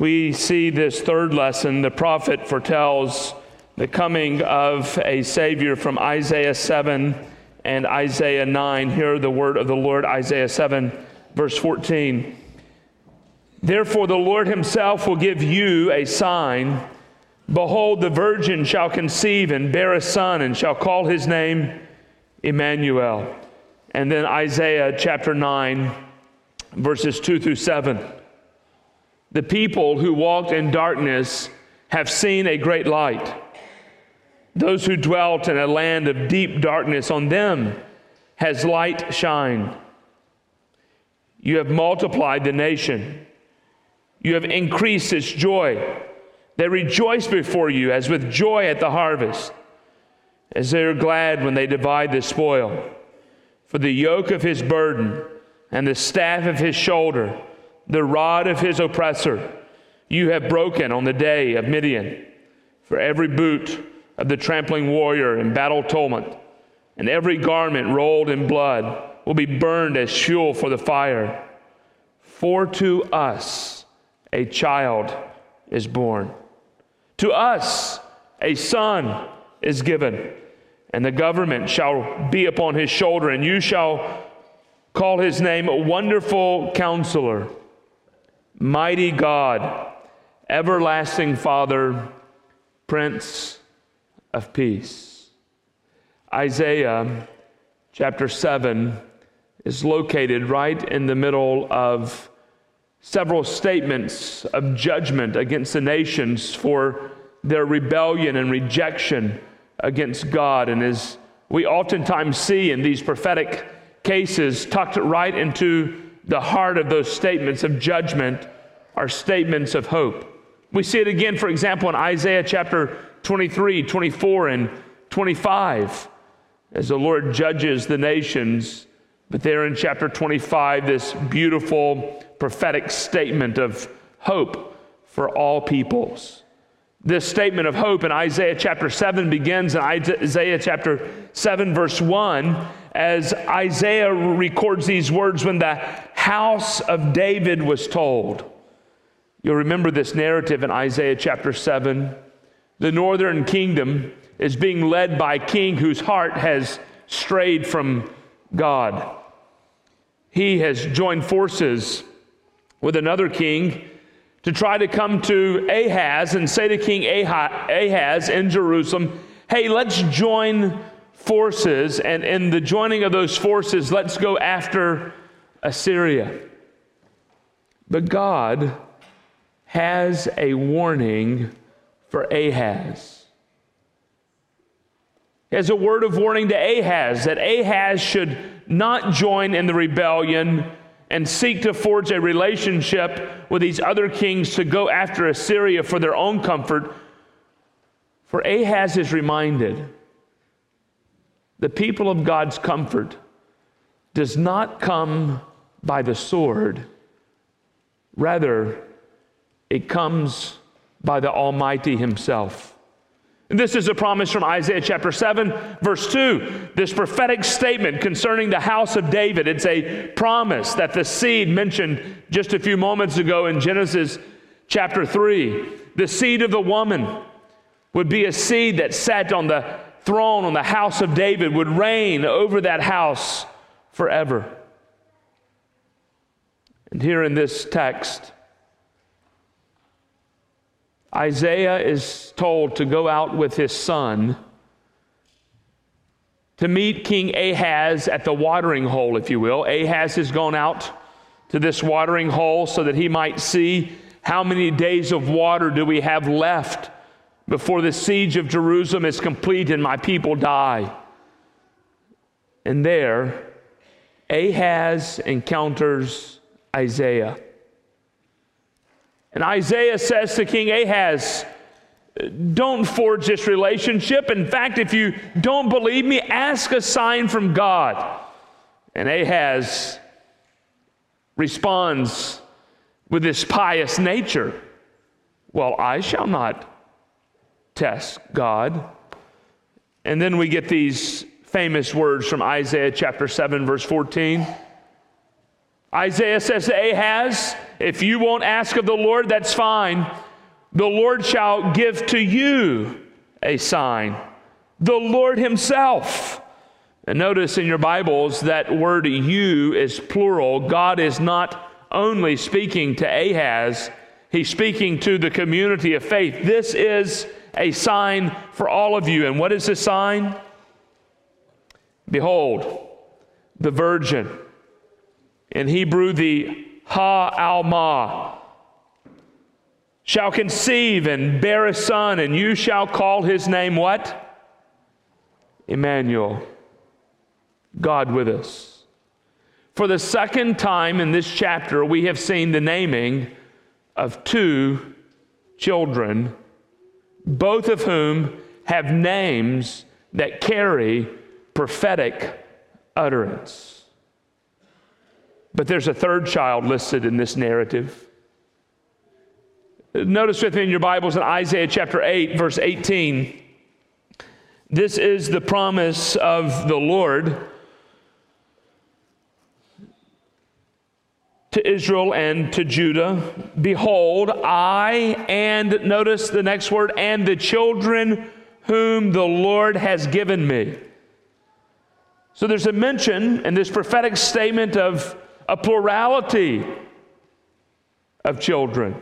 we see this third lesson. The prophet foretells the coming of a Savior from Isaiah 7 and Isaiah 9. Hear the word of the Lord, Isaiah 7, verse 14. Therefore, the Lord himself will give you a sign. Behold, the virgin shall conceive and bear a son, and shall call his name Emmanuel. And then Isaiah chapter 9, verses 2 through 7. The people who walked in darkness have seen a great light. Those who dwelt in a land of deep darkness, on them has light shined. You have multiplied the nation you have increased its joy. They rejoice before you as with joy at the harvest, as they are glad when they divide the spoil. For the yoke of his burden and the staff of his shoulder, the rod of his oppressor, you have broken on the day of Midian. For every boot of the trampling warrior in battle tumult, and every garment rolled in blood will be burned as fuel for the fire. For to us, a child is born. To us, a son is given, and the government shall be upon his shoulder, and you shall call his name Wonderful Counselor, Mighty God, Everlasting Father, Prince of Peace. Isaiah chapter 7 is located right in the middle of several statements of judgment against the nations for their rebellion and rejection against God. And as we oftentimes see in these prophetic cases, tucked right into the heart of those statements of judgment are statements of hope. We see it again, for example, in Isaiah chapter 23, 24, and 25, as the Lord judges the nations. But there in chapter 25, this beautiful prophetic statement of hope for all peoples. This statement of hope in Isaiah chapter 7 begins in Isaiah chapter 7, verse 1, as Isaiah records these words when the house of David was told. You'll remember this narrative in Isaiah chapter 7. The northern kingdom is being led by a king whose heart has strayed from God. He has joined forces with another king to try to come to Ahaz and say to King Ahaz in Jerusalem, hey, let's join forces, and in the joining of those forces, let's go after Assyria. But God has a warning for Ahaz. He has a word of warning to Ahaz that Ahaz should not join in the rebellion and seek to forge a relationship with these other kings to go after Assyria for their own comfort. For Ahaz is reminded the people of God's comfort does not come by the sword, rather, it comes by the Almighty Himself. This is a promise from Isaiah chapter 7, verse 2. This prophetic statement concerning the house of David. It's a promise that the seed mentioned just a few moments ago in Genesis chapter 3, the seed of the woman, would be a seed that sat on the throne on the house of David, would reign over that house forever. And here in this text, Isaiah is told to go out with his son to meet King Ahaz at the watering hole, if you will. Ahaz has gone out to this watering hole so that he might see how many days of water do we have left before the siege of Jerusalem is complete and my people die. And there, Ahaz encounters Isaiah. And Isaiah says to King Ahaz, Don't forge this relationship. In fact, if you don't believe me, ask a sign from God. And Ahaz responds with this pious nature Well, I shall not test God. And then we get these famous words from Isaiah chapter 7, verse 14. Isaiah says to Ahaz, If you won't ask of the Lord, that's fine. The Lord shall give to you a sign. The Lord Himself. And notice in your Bibles that word you is plural. God is not only speaking to Ahaz, He's speaking to the community of faith. This is a sign for all of you. And what is the sign? Behold, the virgin. In Hebrew, the Ha Alma shall conceive and bear a son, and you shall call his name what? Emmanuel, God with us. For the second time in this chapter, we have seen the naming of two children, both of whom have names that carry prophetic utterance. But there's a third child listed in this narrative. Notice with me in your Bibles in Isaiah chapter 8, verse 18. This is the promise of the Lord to Israel and to Judah Behold, I, and notice the next word, and the children whom the Lord has given me. So there's a mention in this prophetic statement of a plurality of children.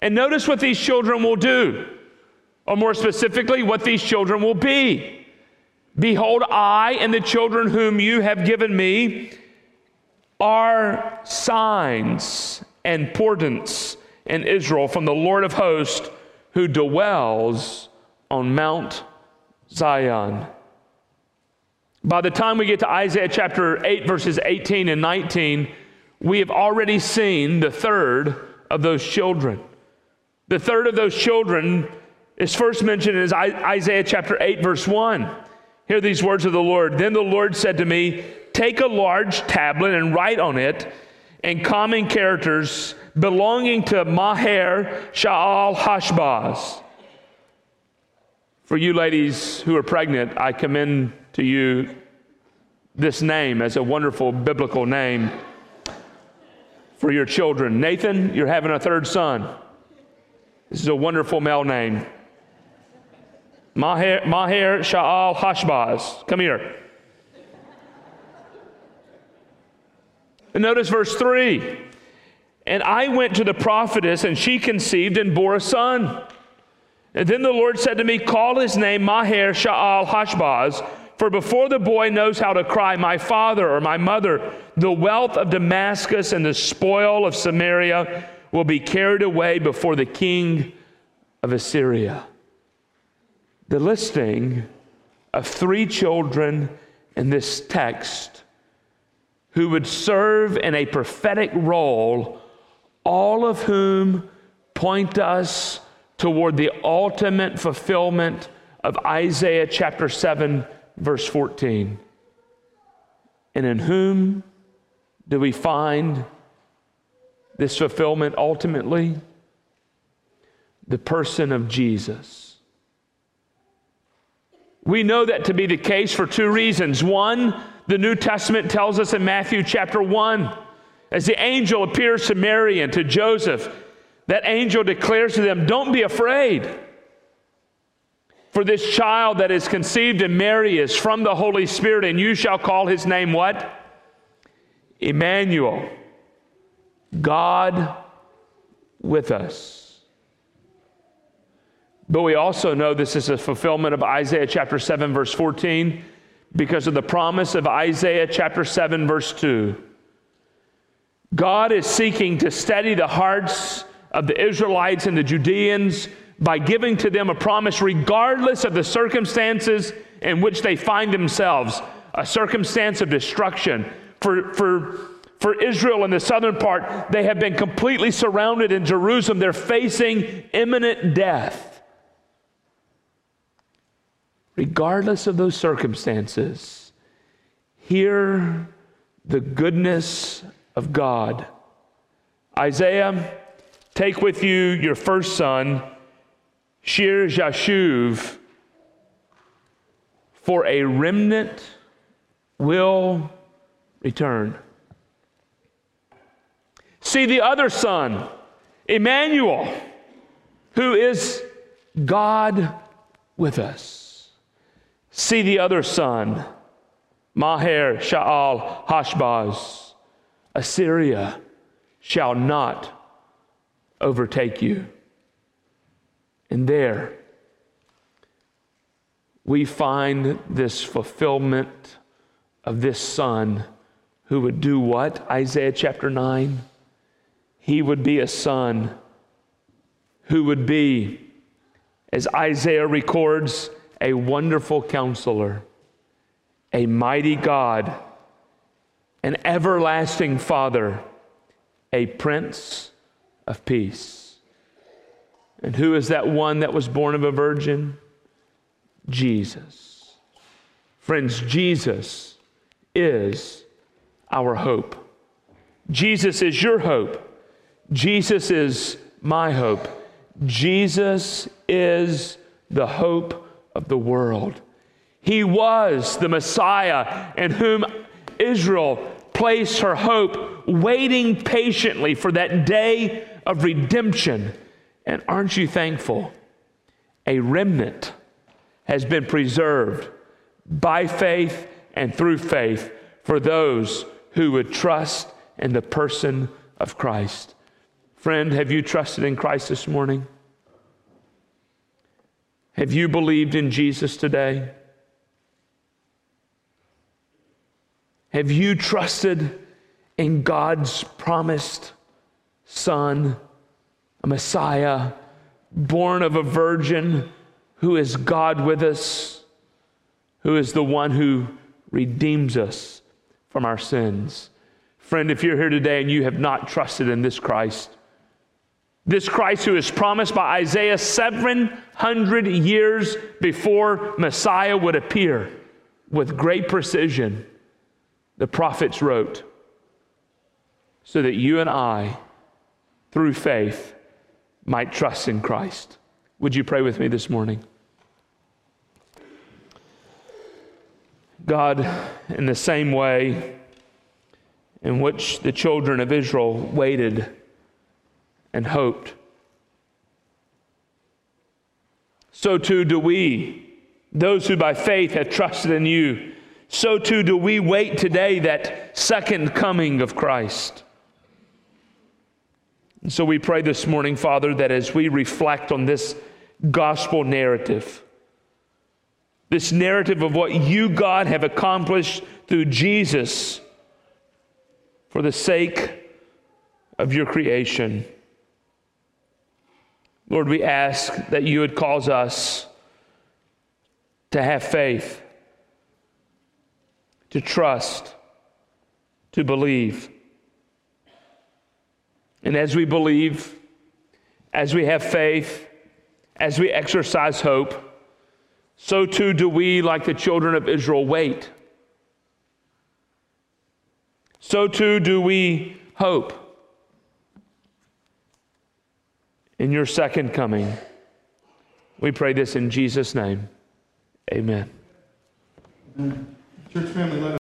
And notice what these children will do, or more specifically, what these children will be. Behold, I and the children whom you have given me are signs and portents in Israel from the Lord of hosts who dwells on Mount Zion. By the time we get to Isaiah chapter 8, verses 18 and 19, we have already seen the third of those children. The third of those children is first mentioned in Isaiah chapter 8, verse 1. Hear these words of the Lord. Then the Lord said to me, Take a large tablet and write on it in common characters belonging to Maher Sha'al Hashbaz. For you ladies who are pregnant, I commend to you this name as a wonderful biblical name for your children. Nathan, you're having a third son. This is a wonderful male name. Maher, Maher Sha'al Hashbaz. Come here. And notice verse 3. And I went to the prophetess, and she conceived and bore a son. And then the Lord said to me, Call his name Maher Sha'al Hashbaz, for before the boy knows how to cry, My father or my mother, the wealth of Damascus and the spoil of Samaria will be carried away before the king of Assyria. The listing of three children in this text who would serve in a prophetic role, all of whom point us toward the ultimate fulfillment of Isaiah chapter 7, verse 14. And in whom do we find this fulfillment ultimately? The person of Jesus. We know that to be the case for two reasons. One, the New Testament tells us in Matthew chapter 1, as the angel appears to Mary and to Joseph, that angel declares to them, Don't be afraid. For this child that is conceived in Mary is from the Holy Spirit, and you shall call his name what? Emmanuel. God with us. But we also know this is a fulfillment of Isaiah chapter 7, verse 14, because of the promise of Isaiah chapter 7, verse 2. God is seeking to steady the hearts of the Israelites and the Judeans by giving to them a promise, regardless of the circumstances in which they find themselves a circumstance of destruction. For, for for Israel in the southern part, they have been completely surrounded in Jerusalem. They're facing imminent death. Regardless of those circumstances, hear the goodness of God. Isaiah, take with you your first son, Shir Jashuv, for a remnant will return. See the other Son, Emmanuel, who is God with us. See the other Son, Maher Sha'al Hashbaz. Assyria shall not overtake you. And there we find this fulfillment of this son who would do what? Isaiah chapter 9. He would be a son who would be, as Isaiah records, a wonderful counselor, a mighty God, an everlasting Father, a Prince of Peace. And who is that one that was born of a virgin? Jesus. Friends, Jesus is our hope. Jesus is your hope. Jesus is my hope. Jesus is the hope of the world. He was the Messiah in whom Israel placed her hope, waiting patiently for that day of redemption. And aren't you thankful? A remnant has been preserved by faith and through faith for those who would trust in the person of Christ. Friend, have you trusted in Christ this morning? Have you believed in Jesus today? Have you trusted in God's promised Son, a Messiah, born of a virgin, who is God with us, who is the one who redeems us from our sins? Friend, if you're here today and you have not trusted in this Christ, this Christ who is promised by Isaiah 700 years before Messiah would appear with great precision, the prophets wrote, so that you and I, through faith, might trust in Christ. Would you pray with me this morning? God, in the same way in which the children of Israel waited and hoped, so too do we, those who by faith have trusted in you. So too do we wait today that second coming of Christ. And so we pray this morning, Father, that as we reflect on this gospel narrative, this narrative of what you, God, have accomplished through Jesus for the sake of your creation. Lord, we ask that you would cause us to have faith, to trust, to believe. And as we believe, as we have faith, as we exercise hope, so too do we, like the children of Israel, wait. So too do we hope in your second coming. We pray this in Jesus' name. Amen. Church family.